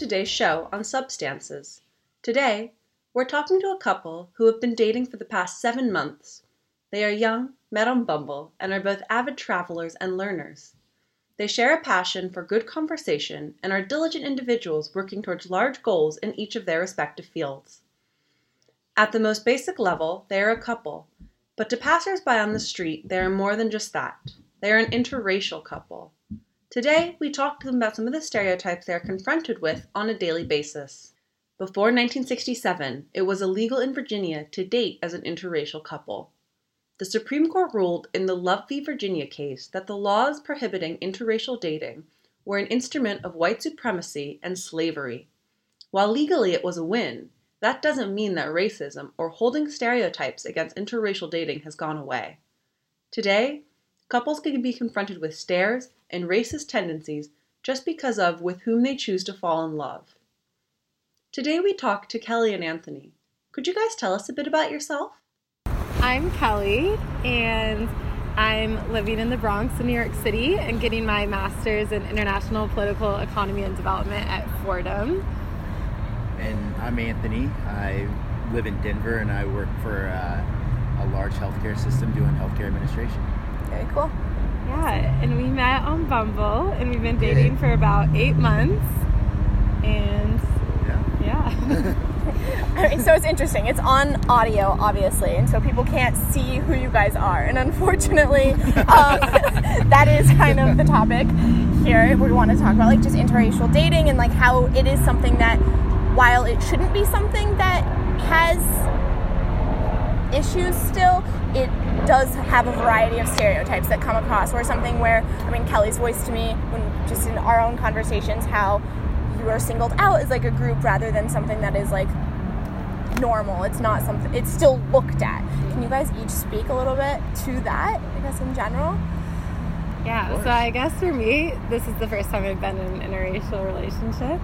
today's show on substances. Today, we're talking to a couple who have been dating for the past seven months. They are young, met on Bumble, and are both avid travelers and learners. They share a passion for good conversation and are diligent individuals working towards large goals in each of their respective fields. At the most basic level, they are a couple, but to passersby on the street, they are more than just that. They are an interracial couple. Today, we talk to them about some of the stereotypes they are confronted with on a daily basis. Before 1967, it was illegal in Virginia to date as an interracial couple. The Supreme Court ruled in the Love v. Virginia case that the laws prohibiting interracial dating were an instrument of white supremacy and slavery. While legally it was a win, that doesn't mean that racism or holding stereotypes against interracial dating has gone away. Today, couples can be confronted with stares and racist tendencies just because of with whom they choose to fall in love. Today we talk to Kelly and Anthony. Could you guys tell us a bit about yourself? I'm Kelly and I'm living in the Bronx in New York City and getting my master's in international political economy and development at Fordham. And I'm Anthony. I live in Denver and I work for uh, a large healthcare system doing healthcare administration. Very cool. Yeah, and we met on Bumble, and we've been dating for about eight months. And yeah, yeah. I mean, so it's interesting. It's on audio, obviously, and so people can't see who you guys are. And unfortunately, um, that is kind of the topic here. We want to talk about like just interracial dating and like how it is something that, while it shouldn't be something that has issues still, it does have a variety of stereotypes that come across, or something where, I mean, Kelly's voiced to me when just in our own conversations how you are singled out as like a group rather than something that is like normal. It's not something, it's still looked at. Can you guys each speak a little bit to that, I guess, in general? Yeah, so I guess for me, this is the first time I've been in an interracial relationship.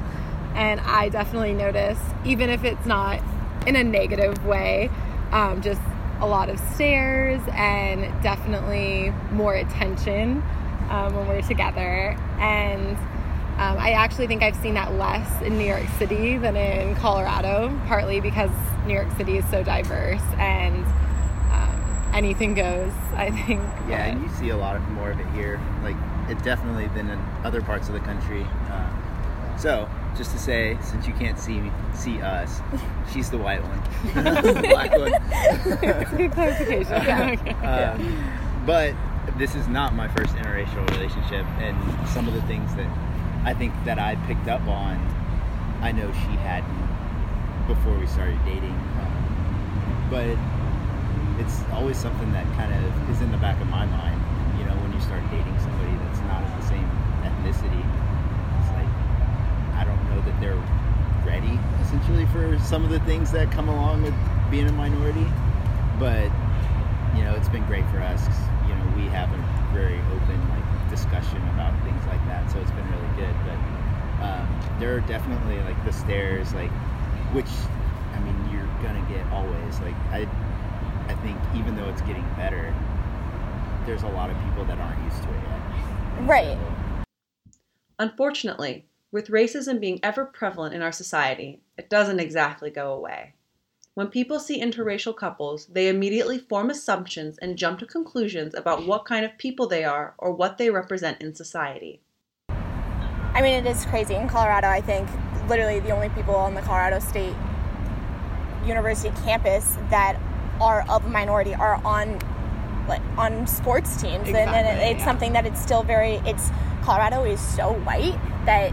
And I definitely notice, even if it's not in a negative way, um, just a lot of stares and definitely more attention um, when we're together. And um, I actually think I've seen that less in New York City than in Colorado, partly because New York City is so diverse and um, anything goes, I think. Yeah, and you see a lot of more of it here, like it definitely than in other parts of the country. Uh, so, just to say, since you can't see me, see us, she's the white one, the black one. Good clarification. Yeah. Um, but this is not my first interracial relationship, and some of the things that I think that I picked up on, I know she hadn't before we started dating. Um, but it's always something that kind of is in the back of my mind. You know, when you start dating somebody that's not of the same ethnicity, it's like I don't know that they're ready essentially for some of the things that come along with being a minority. But you know, it's been great for us. 'cause, you know, we have a very open like discussion about things like that, so it's been really good. But um, there are definitely like the stares, like which I mean you're gonna get always. Like I, I think even though it's getting better, there's a lot of people that aren't used to it yet. And Right. so- Unfortunately, with racism being ever prevalent in our society, it doesn't exactly go away. When people see interracial couples, they immediately form assumptions and jump to conclusions about what kind of people they are or what they represent in society. I mean, it is crazy. In Colorado, I think literally the only people on the Colorado State University campus that are of a minority are on like on sports teams, and, and Exactly, it's yeah. something that it's still very. It's Colorado is so white that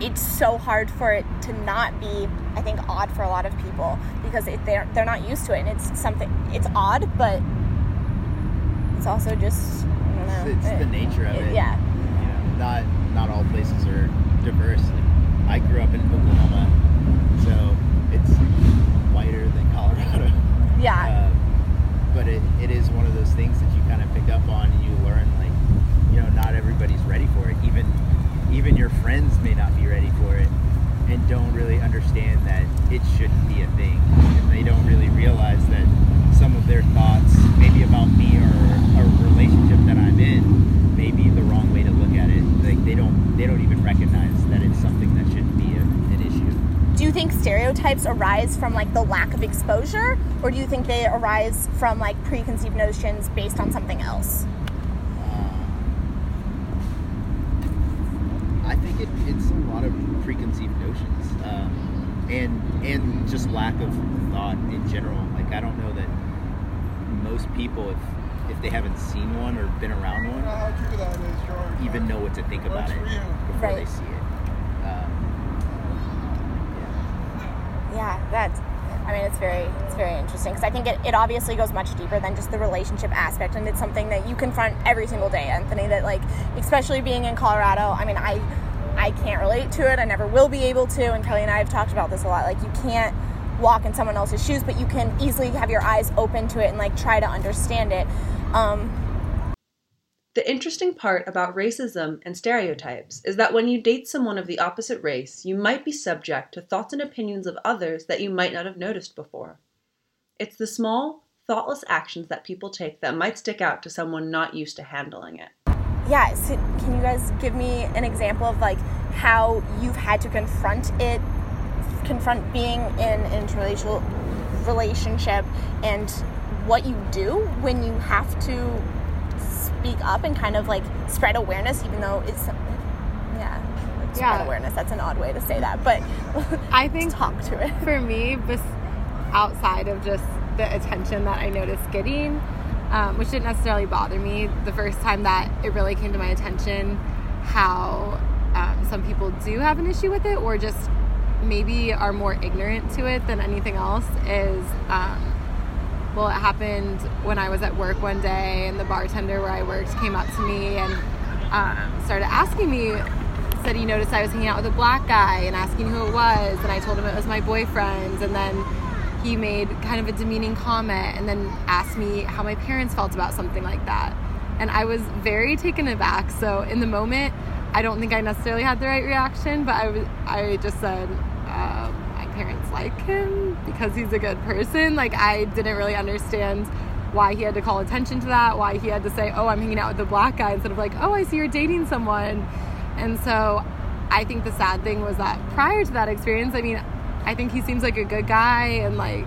it's so hard for it to not be. I think odd for a lot of people because it, they're they're not used to it, and it's something. It's odd, but it's also just. I don't know. It's, it's the nature of it. Yeah. You know, not not all places are diverse. Like, I grew up in Oklahoma, so it's whiter than Colorado. Yeah. Um, but it, it is one of those things that you kind of pick up on and you learn like, you know, not everybody's ready for it. Even even your friends may not be ready for it and don't really understand that it shouldn't be a thing. And they don't really realize that some of their thoughts, maybe about me or a relationship that I'm in, may be the wrong way to look at it. Like they don't they don't even recognize that it's something that shouldn't be a, an issue. Do you think stereotypes arise from like the lack of exposure, or do you think they arise from like preconceived notions based on something else? I think it, it's a lot of preconceived notions, um, and and just lack of thought in general. Like I don't know that most people, if if they haven't seen one or been around one, how true that is, George. even know what to think about it for you. before they see it. Um, Yeah, that's. I mean, it's very, it's very interesting because I think it, it obviously goes much deeper than just the relationship aspect, and it's something that you confront every single day, Anthony. That like, especially being in Colorado. I mean, I, I can't relate to it. I never will be able to. And Kelly and I have talked about this a lot. Like, you can't walk in someone else's shoes, but you can easily have your eyes open to it and like try to understand it. Um, The interesting part about racism and stereotypes is that when you date someone of the opposite race, you might be subject to thoughts and opinions of others that you might not have noticed before. It's the small, thoughtless actions that people take that might stick out to someone not used to handling it. Yeah, so can you guys give me an example of like how you've had to confront it, confront being in an interracial relationship, and what you do when you have to speak up and kind of like spread awareness, even though it's yeah, like spread Yeah. awareness. That's an odd way to say that, but I think talk to it. for me, outside of just the attention that I noticed getting, um, which didn't necessarily bother me the first time that it really came to my attention, how um, some people do have an issue with it, or just maybe are more ignorant to it than anything else, is. Um, well, it happened when I was at work one day, and the bartender where I worked came up to me and um, started asking me. Said he noticed I was hanging out with a black guy and asking who it was, and I told him it was my boyfriend. And then he made kind of a demeaning comment, and then asked me how my parents felt about something like that. And I was very taken aback. So in the moment, I don't think I necessarily had the right reaction, but I was I just said. Um, my parents like him because he's a good person. Like I didn't really understand why he had to call attention to that, why he had to say, "Oh, I'm hanging out with a black guy," instead of like, "Oh, I see you're dating someone." And so, I think the sad thing was that prior to that experience, I mean, I think he seems like a good guy, and like,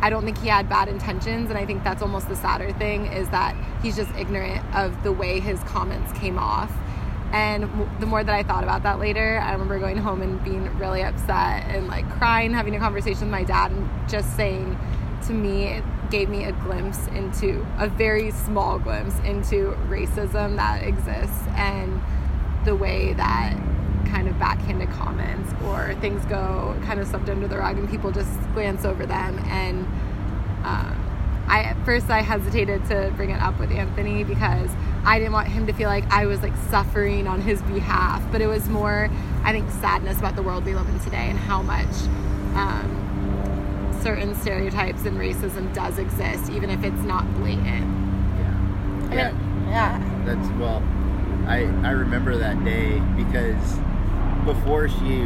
I don't think he had bad intentions. And I think that's almost the sadder thing is that he's just ignorant of the way his comments came off. And the more that I thought about that later, I remember going home and being really upset and like crying, having a conversation with my dad, and just saying to me, it gave me a glimpse into a very small glimpse into racism that exists and the way that kind of backhanded comments or things go kind of swept under the rug and people just glance over them and um, I at first I hesitated to bring it up with Anthony because I didn't want him to feel like I was like suffering on his behalf. But it was more, I think, sadness about the world we live in today and how much um, certain stereotypes and racism does exist, even if it's not blatant. yeah. Yeah. yeah, That's well, I I remember that day because before she,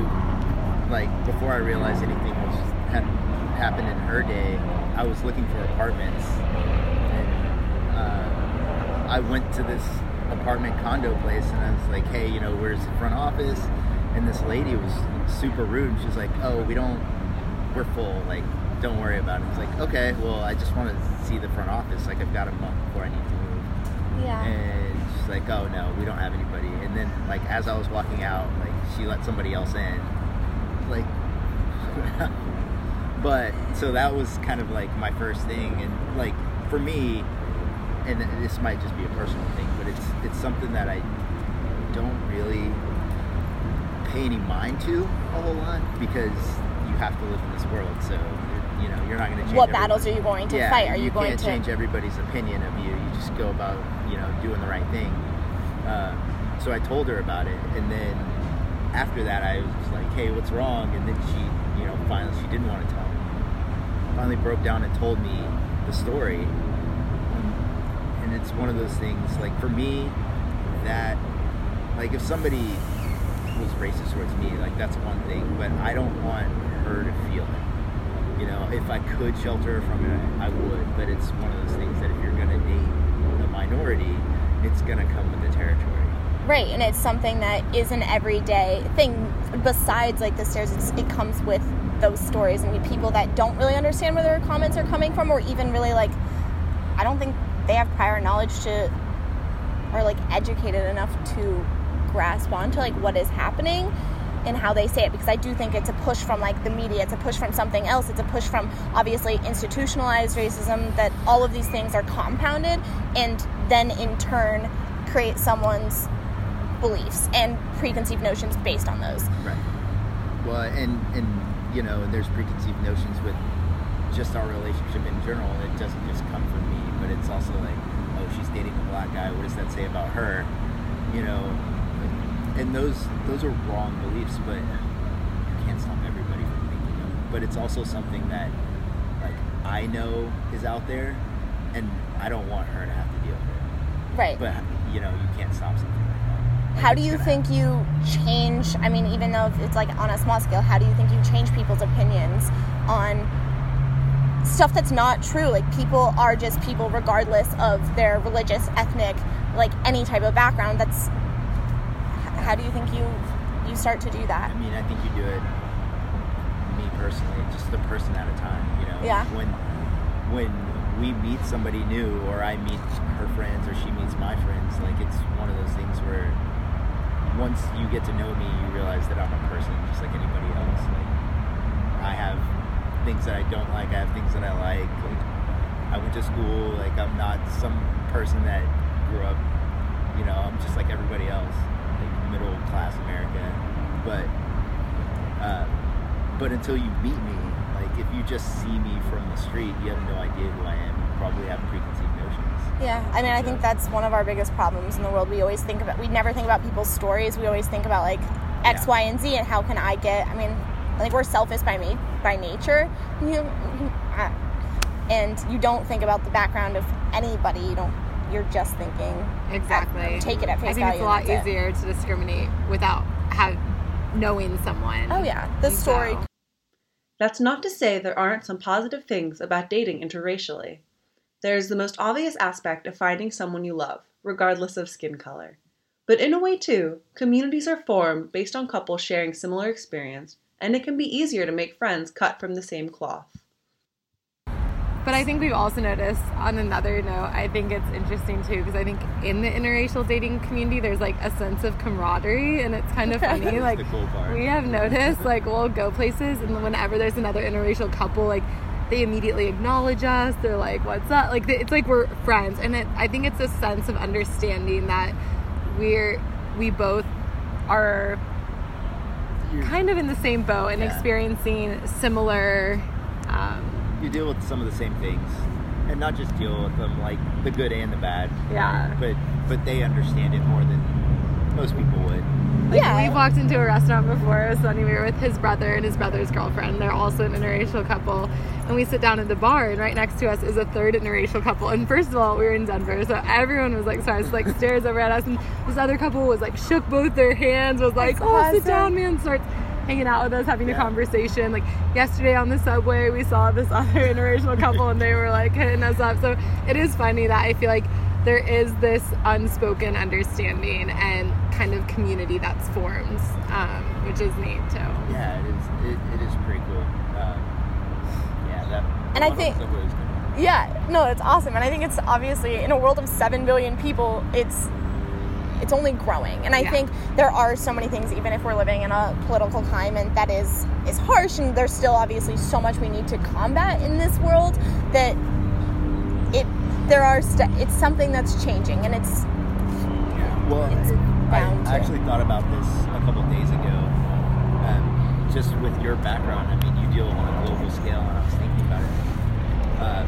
like before I realized anything was had happened in her day, I was looking for apartments, and uh, I went to this apartment condo place, and I was like, hey, you know, where's the front office? And this lady was super rude. and She was like, oh, we don't, we're full. Like, don't worry about it. It's like, okay, well, I just want to see the front office. Like, I've got a month before I need to move yeah. and she's like, "Oh no, we don't have anybody." And then, like, as I was walking out, like, she let somebody else in. Like, but so that was kind of like my first thing, and like for me, and this might just be a personal thing, but it's it's something that I don't really pay any mind to a whole lot because you have to live in this world, so you know you're not going to change. what battles are you going to yeah, fight? Are you, you going can't to? change everybody's opinion of you. You just go about, you know, doing the right thing. Uh, so I told her about it, and then after that, I was like, "Hey, what's wrong?" And then she, you know, finally she didn't want to tell me. Finally broke down and told me the story, and it's one of those things. Like for me, that like if somebody was racist towards me, like that's one thing, but I don't want her to feel it you know, if I could shelter her from it, I would. But it's one of those things that if you're going to date a minority, it's going to come with the territory. Right, and it's something that is an everyday thing. Besides, like the stares, it comes with those stories. And people that don't really understand where their comments are coming from or even really like I don't think they have prior knowledge to or like educated enough to grasp onto like what is happening and how they say it. Because I do think it's a push from like the media, it's a push from something else, it's a push from obviously institutionalized racism that all of these things are compounded and then in turn create someone's beliefs and preconceived notions based on those. Right. Well, and and you know, there's preconceived notions with just our relationship in general. It doesn't just come from me, but it's also like, oh, she's dating a black guy. What does that say about her? You know, and those those are wrong beliefs, but you can't stop everybody from thinking them. But it's also something that like I know is out there, and I don't want her to have to deal with it. Right. But you know, you can't stop something like that. Like, how do you think you change i mean even though it's like on a small scale how do you think you change people's opinions on stuff that's not true like people are just people regardless of their religious ethnic like any type of background that's how do you think you you start to do that I mean, I think you do it. Me personally, just a person at a time. You know. Yeah. When when we meet somebody new, or I meet her friends, or she meets my friends, like it's one of those things where once you get to know me, you realize that I'm a person just like anybody else. Like I have things that I don't like. I have things that I like. Like I went to school. Like I'm not some person that grew up. You know, I'm just like everybody else, like middle class America. But uh, but until you meet me, like if you just see me from the street, you have no idea who I am. You probably have preconceived notions. Yeah, I mean, I think that's one of our biggest problems in the world. We always think about, we never think about people's stories. We always think about like X, Yeah. Y, and Z, and how can I get? I mean, I think we're selfish by me by nature, you, you- uh, and you don't think about the background of anybody. You don't. You're just thinking Exactly. Take it at face value. I think value. it's a lot and that's it. easier to discriminate without have knowing someone. Oh yeah, the story. so- That's not to say there aren't some positive things about dating interracially. There is the most obvious aspect of finding someone you love, regardless of skin color. But in a way, too, communities are formed based on couples sharing similar experience, and it can be easier to make friends cut from the same cloth. But I think we've also noticed on another note, I think it's interesting too, because I think in the interracial dating community, there's like a sense of camaraderie, and it's kind of funny. Like, the cool part. we have noticed, like, we'll go places, and whenever there's another interracial couple, like, they immediately acknowledge us. They're like, "What's up?" Like, it's like we're friends, and it, I think it's a sense of understanding that we're we both are You're- kind of in the same boat and Yeah. experiencing similar. Um, you deal with some of the same things, and not just deal with them like the good and the bad. Yeah. But but they understand it more than most people would. Like Yeah. we walked into a restaurant before. Was funny. We were with his brother and his brother's girlfriend. They're also an interracial couple. And we sit down at the bar, and right next to us is a third interracial couple. And first of all, we were in Denver, so everyone was like, sorry, like stares over at us. And this other couple was like, shook both their hands, was like, That's oh, sit awesome. down, man. Starts hanging out with us, having a conversation. Like yesterday on the subway, we saw this other interracial couple, and they were like hitting us up. So it is funny that I feel like there is this unspoken understanding and kind of community that's formed, um, which is neat too. Yeah, it is. It, it is pretty cool. Um, yeah, that. And I think- the was good. Yeah, no, it's awesome, and I think it's obviously in a world of seven billion people, it's it's only growing. And I Yeah. think there are so many things, even if we're living in a political climate that is is harsh, and there's still obviously so much we need to combat in this world that it there are st- it's something that's changing, and it's Yeah. Well, It's I, bound I actually thought about this a couple days ago. Um, just with your background, I mean, you deal on a global scale, and I was thinking about it. Um,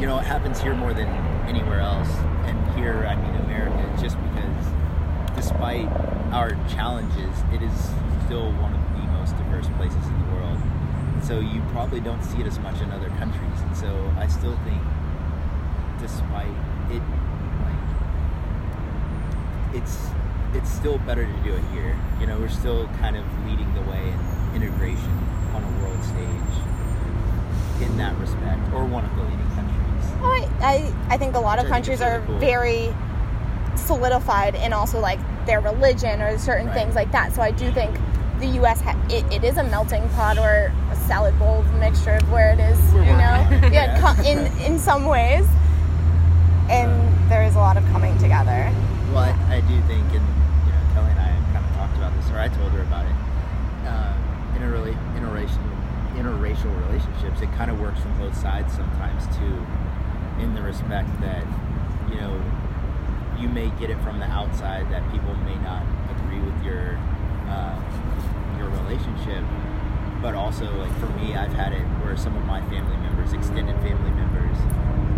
you know, it happens here more than anywhere else, and here, I mean, America, just because, despite our challenges, it is still one of the most diverse places in the world. And so you probably don't see it as much in other countries, and so I still think, despite it, like it's it's still better to do it here. You know, we're still kind of leading the way in integration on a world stage in that respect, or one of the leading countries. I I, I think a lot of countries are cool. very solidified in also like their religion or certain Right. things like that. So I do think the U.S. Ha- it, it is a melting pot or a salad bowl mixture of where it is, you know, yeah, in in some ways, and uh, there is a lot of coming together. Well, I, I do think, and you know, Kelly and I kind of talked about this, or I told her about it. Uh, interrela- interracial, interracial relationships, from both sides sometimes too, in the respect that you know you may get it from the outside that people may not agree with your uh, your relationship, but also like for me, I've had it where some of my family members, extended family members,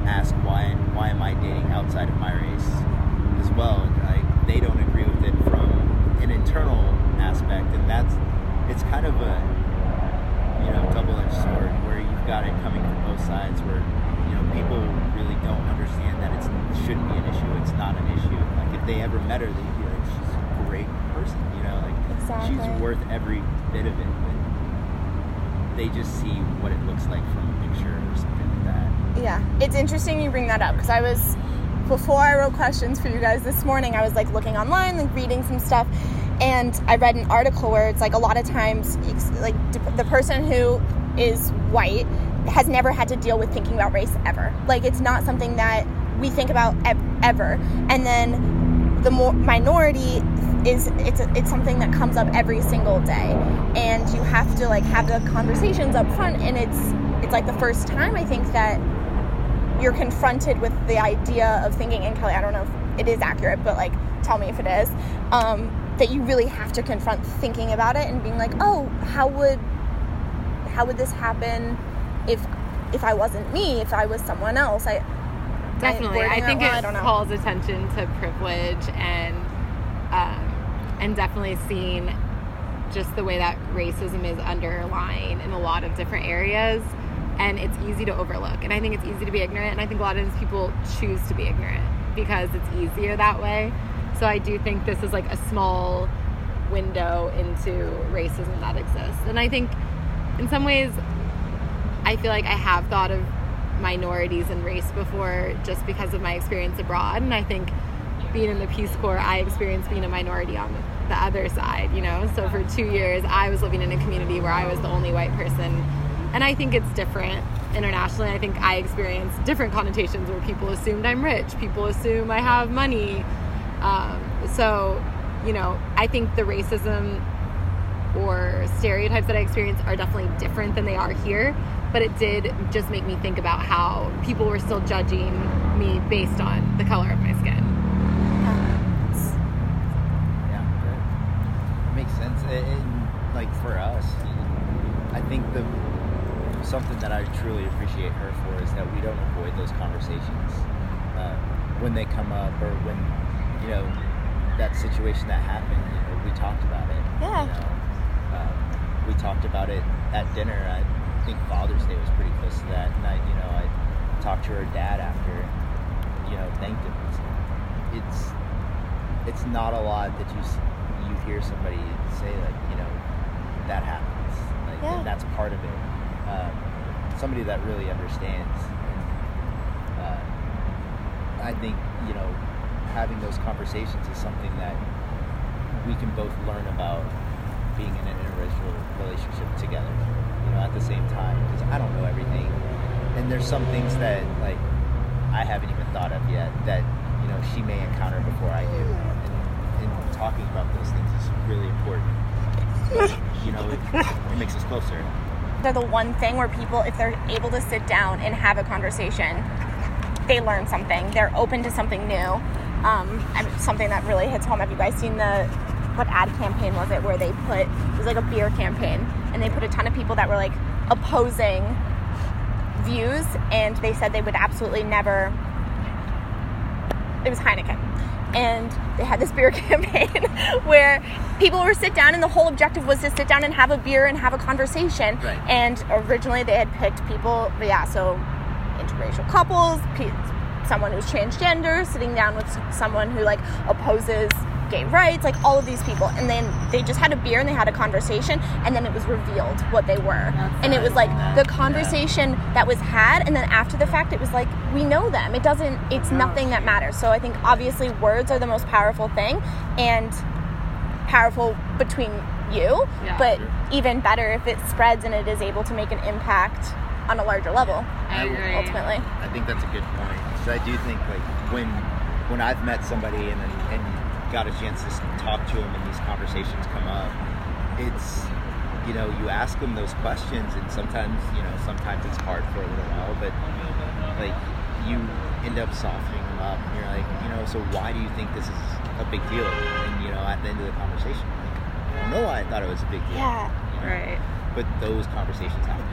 ask why why am I dating outside of my race as well. Like they don't agree with it from an internal aspect, and that's it's kind of a you know double-edged sword. where you've got it coming from both sides. Where you know people really don't understand that it's, it shouldn't be an issue. It's not an issue. Like if they ever met her, they'd be like, she's a great person. You know, like Exactly. she's worth every bit of it. But they just see what it looks like from a picture or something like that. Yeah, it's interesting you bring that up because I was before I wrote questions for you guys this morning. I was like looking online, like reading some stuff, and I read an article where it's like a lot of times, like the person who is white has never had to deal with thinking about race ever. Like it's not something that we think about ev- ever, and then the more minority is it's it's something that comes up every single day and you have to like have the conversations up front and it's it's like the first time i think that you're confronted with the idea of thinking and kelly i don't know if it is accurate but like tell me if it is um, that you really have to confront thinking about it and being like oh how would how would this happen if if i wasn't me if i was someone else? I Definitely. I that think well? it I calls attention to privilege and um, and definitely seeing just the way that racism is underlying in a lot of different areas and it's easy to overlook. And i think it's easy to be ignorant and i think a lot of times people choose to be ignorant because it's easier that way. So i do think this is like a small window into racism that exists. And i think in some ways I feel like I have thought of minorities and race before just because of my experience abroad. And I think being in the Peace Corps, I experienced being a minority on the other side, you know? So for two years, I was living in a community where I was the only white person. And I think it's different internationally. I think I experienced different connotations where people assumed I'm rich, people assume I have money. Um, so, you know, I think the racism or stereotypes that I experienced are definitely different than they are here. But it did just make me think about how people were still judging me based on the color of my skin. Yeah, that makes sense. And, and, like for us, I think the something that I truly appreciate her for is that we don't avoid those conversations uh, when they come up or when you know that situation that happened. You know, we talked about it. Yeah. You know, we talked about it at dinner. I think Father's Day was pretty close to that, and I, you know, I talked to her dad after. You know, thanked him. It's it's not a lot that you you hear somebody say like you know that happens like Yeah. and that's part of it um, somebody that really understands and, uh, I think you know having those conversations is something that we can both learn about being in an interracial relationship together you know at the same time because I don't know everything and there's some things that like I haven't even thought of yet that you know she may encounter before I do, and, and talking about those things is really important. you know, it, it makes us closer. they're the one thing where people, if they're able to sit down and have a conversation, they learn something. They're open to something new. Um, something that really hits home. Have you guys seen the what ad campaign was it where they put it was like a beer campaign and they put a ton of people that were like opposing views and they said they would absolutely never. It was Heineken. And they had this beer campaign where people were sit down, and the whole objective was to sit down and have a beer and have a conversation. Right. And originally they had picked people, but yeah, so interracial couples, someone who's transgender, sitting down with someone who like opposes gay rights, like all of these people. And then they just had a beer and they had a conversation, and then it was revealed what they were. and it was like the conversation that was had, and then after the fact, it was like we know them. It doesn't. It's nothing that matters. So I think obviously words are the most powerful thing, and powerful between you, Yeah. but Sure. even better if it spreads and it is able to make an impact on a larger level. I agree. Ultimately, I think that's a good point. So I do think like when when I've met somebody and and got a chance to talk to them and these conversations come up, it's you know you ask them those questions and sometimes you know sometimes it's hard for a little while, but like you end up softening them up and you're like you know so why do you think this is a big deal? And you know at the end of the conversation, like, I don't know why I thought it was a big deal. yeah. you know? Right. But those conversations happen.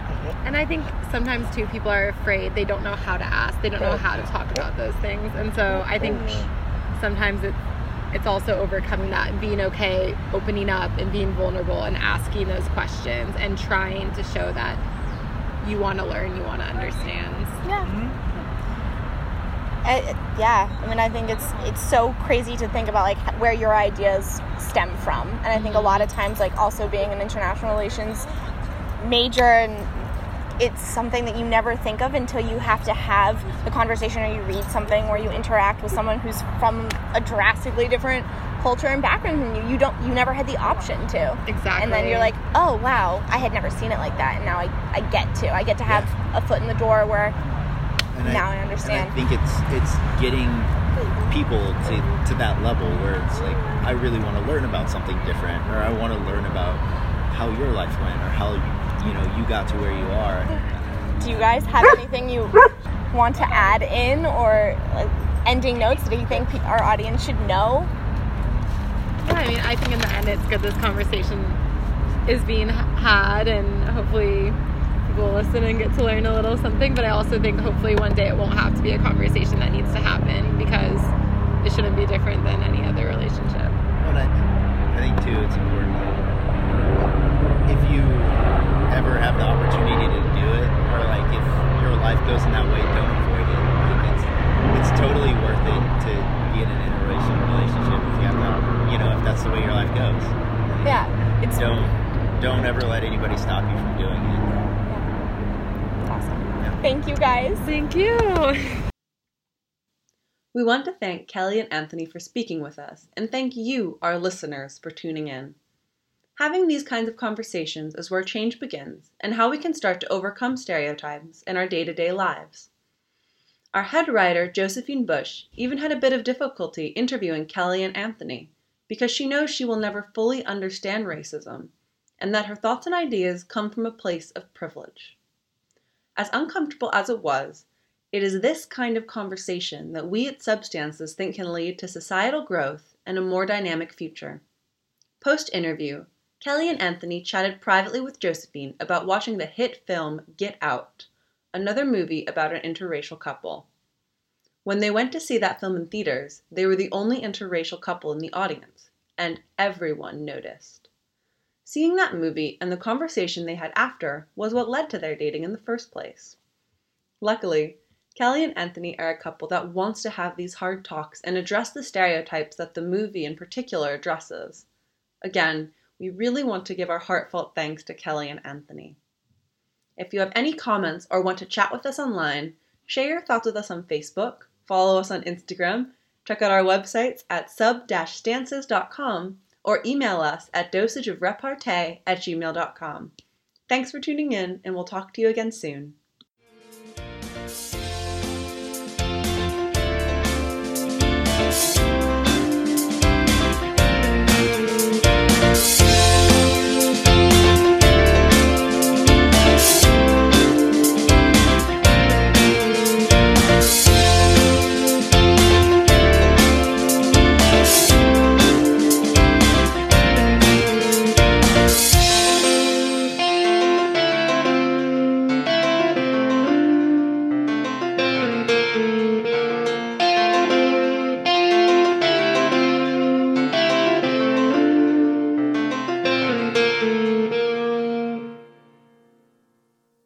And I think sometimes too people are afraid they don't know how to ask, they don't know how to talk about those things. And so I think oh, sometimes it's it's also overcoming that and being okay, opening up and being vulnerable and asking those questions and trying to show that you want to learn, you want to understand. Yeah. Mm-hmm. I, yeah, I mean, I think it's it's so crazy to think about like where your ideas stem from, and I think a lot of mm-hmm. times, like also being an international relations major, and it's something that you never think of until you have to have the conversation or you read something or you interact with someone who's from a drastically different culture and background than you. You don't, you never had the option to. Exactly. And then you're like, oh wow, I had never seen it like that, and now I, I get to. I get to have a foot in the door where And Now I understand. And I think it's it's getting people to, to that level where it's like I really want to learn about something different, or I want to learn about how your life went, or how you know you got to where you are. do you guys have anything you want to add in or like, ending notes that you think our audience should know? Yeah, I mean, I think in the end, it's good this conversation is being had, and hopefully people listen and get to learn a little something. But I also think hopefully one day it won't have to be a conversation that needs to happen because it shouldn't be different than any other relationship. And I, I think too, it's important. If you ever have the opportunity to do it, or like if your life goes in that way, don't avoid it. Like it's it's totally worth it to be in an interracial relationship if you have that, you know, if that's the way your life goes. Like, Yeah, it's Don't don't ever let anybody stop you from doing it. awesome. Yeah. Thank you guys. Thank you. We want to thank Kelly and Anthony for speaking with us, and thank you, our listeners, for tuning in. Having these kinds of conversations is where change begins and how we can start to overcome stereotypes in our day to day lives. Our head writer, Josephine Bush, even had a bit of difficulty interviewing Kelly and Anthony because she knows she will never fully understand racism and that her thoughts and ideas come from a place of privilege. As uncomfortable as it was, it is this kind of conversation that we at Substances think can lead to societal growth and a more dynamic future. Post interview, Kelly and Anthony chatted privately with Josephine about watching the hit film Get Out, another movie about an interracial couple. When they went to see that film in theaters, they were the only interracial couple in the audience, and everyone noticed. Seeing that movie and the conversation they had after was what led to their dating in the first place. Luckily, Kelly and Anthony are a couple that wants to have these hard talks and address the stereotypes that the movie in particular addresses. Again, we really want to give our heartfelt thanks to Kelly and Anthony. If you have any comments or want to chat with us online, share your thoughts with us on Facebook, follow us on Instagram, check out our websites at sub-stances.com, or email us at dosageofrepartee at gmail.com. Thanks for tuning in, and we'll talk to you again soon.